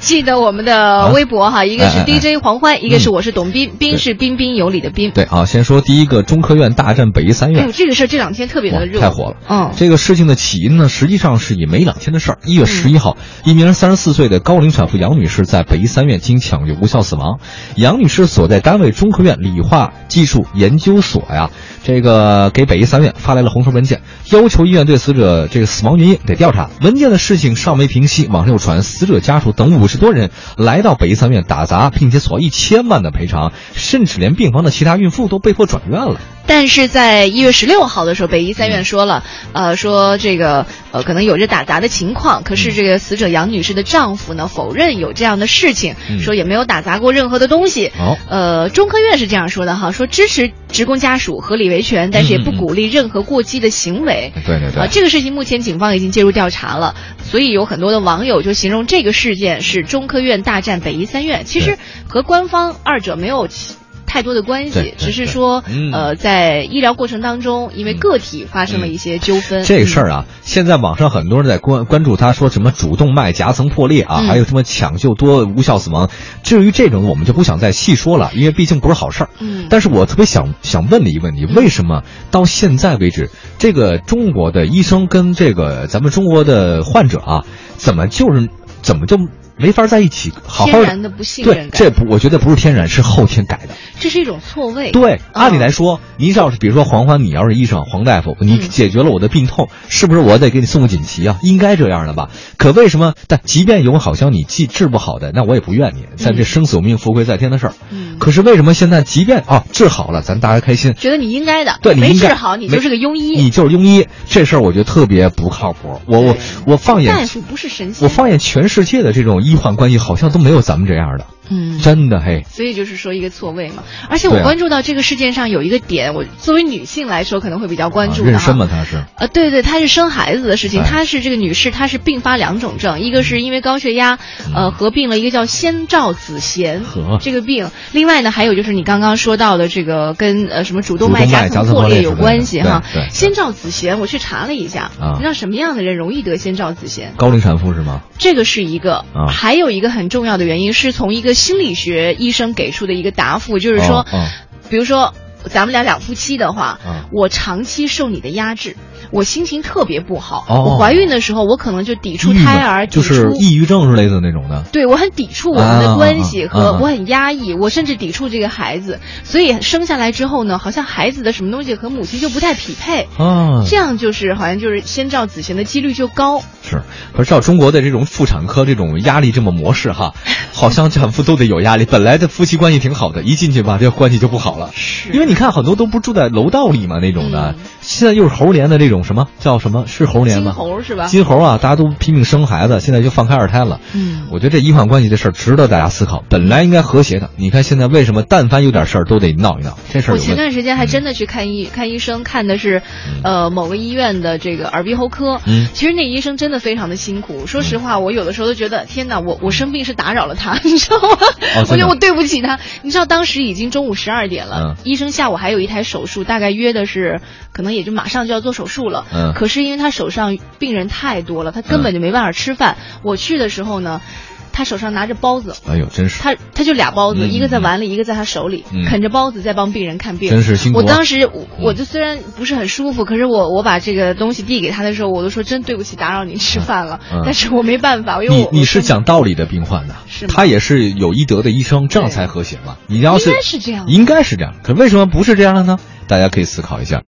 记得我们的微博哈，一个是 DJ 黄欢，一个是嗯我是董斌，斌是彬彬有礼的彬。对啊，先说第一个，中科院大战北医三院哎，。这个事儿这两天特别的热，太火了。嗯，这个事情的起因呢，实际上是以没两天的事儿。一月十一号，一名三十四岁的高龄产妇杨女士在北医三院经抢救无效死亡。杨女士所在单位中科院理化技术研究所呀，这个给北医三院发来了红头文件，要求医院对死者这个死亡原因得调查。文件的事情尚没平息，网上又传死者家属等五十多人来到北医三院打砸，并且索要一千万的赔偿，甚至连病房的其他孕妇都被迫转院了。但是在一月十六号的时候，北医三院说了，嗯呃，说这个呃可能有着打砸的情况，可是这个死者杨女士的丈夫呢否认有这样的事情，嗯说也没有打砸过任何的东西。哦呃，中科院是这样说的哈，说支持职工家属合理维权，但是也不鼓励任何过激的行为。对对对。啊，这个事情目前警方已经介入调查了，所以有很多的网友就形容这个事件是中科院大战北医三院，其实和官方二者没有其太多的关系只是说嗯呃在医疗过程当中，因为个体发生了一些纠纷。这事儿啊，现在网上很多人在关关注他，说什么主动脉夹层破裂啊，嗯还有什么抢救多无效死亡。至于这种，我们就不想再细说了，因为毕竟不是好事儿。嗯但是我特别想想问的一个问题，为什么到现在为止，这个中国的医生跟这个咱们中国的患者啊，怎么就是怎么就没法在一起好好天然的不信任对，这不，我觉得不是天然，是后天改的。这是一种错位。对，按理嗯来说，您要是比如说黄欢，你要是医生黄大夫，你嗯解决了我的病痛，是不是我得给你送个锦旗啊？应该这样的吧？可为什么？但即便有好像你治治不好的，那我也不怨你，在这生死有命、富贵在天的事儿。嗯可是为什么现在即便啊治好了，咱大家开心，觉得你应该的，对你没治好你就是个庸医。你就是庸医，这事儿我觉得特别不靠谱。我我我放眼大夫不是神仙。我放眼全世界的这种医医患关系，好像都没有咱们这样的，嗯，真的嘿。所以就是说一个错位嘛。而且我关注到这个事件上有一个点，我作为女性来说可能会比较关注的妊娠嘛，她是。呃，对对，她是生孩子的事情，哎。她是这个女士，她是并发两种症，一个是因为高血压，呃，合并了一个叫先兆子痫这个病，另外呢，还有就是你刚刚说到的这个跟呃什么主动脉夹层破裂有关系哈。先兆子痫，我去查了一下，啊。你知道什么样的人容易得先兆子痫？高龄产妇是吗？这个是一个，啊。还有一个很重要的原因是从一个心理学医生给出的一个答复，就是说，哦哦。比如说咱们俩两夫妻的话，啊我长期受你的压制，我心情特别不好。哦我怀孕的时候，我可能就抵触胎儿，就是抑郁症之类的那种的。对我很抵触我们的关系和我很压抑，我甚至抵触这个孩子，所以生下来之后呢，好像孩子的什么东西和母亲就不太匹配，啊，这样就是好像就是先兆子痫的几率就高。是，可是照中国的这种妇产科这种压力这么模式哈，好像产妇都得有压力。本来的夫妻关系挺好的，一进去吧，这关系就不好了。是因为你看很多都不住在楼道里嘛那种的，嗯现在又是猴年的这种什么叫什么是猴年金吗？猴是吧？金猴啊，大家都拼命生孩子，现在就放开二胎了。嗯我觉得这医患关系这事儿值得大家思考，本来应该和谐的。你看现在为什么但凡有点事儿都得闹一闹？这事儿我。前段时间还真的去看医、看医生，看的是，呃，某个医院的这个耳鼻喉科。嗯其实那医生真的非常的辛苦。说实话，我有的时候都觉得，天哪，我我生病是打扰了他，你知道吗？哦我觉得我对不起他。你知道当时已经中午十二点了，嗯医生下午还有一台手术，大概约的是，可能也就马上就要做手术了。嗯可是因为他手上病人太多了，他根本就没办法吃饭。我去的时候呢。他手上拿着包子，哎呦，真是他他就俩包子，嗯一个在碗里，一个在他手里，嗯啃着包子在帮病人看病。真是辛苦啊我当时我我就虽然不是很舒服，可是我我把这个东西递给他的时候，我都说真对不起，打扰您吃饭了。嗯但是我没办法，因为你我你是讲道理的病患呐是，他也是有医德的医生，这样才和谐嘛。你要是应该是这样应该是这样。可为什么不是这样的呢？大家可以思考一下。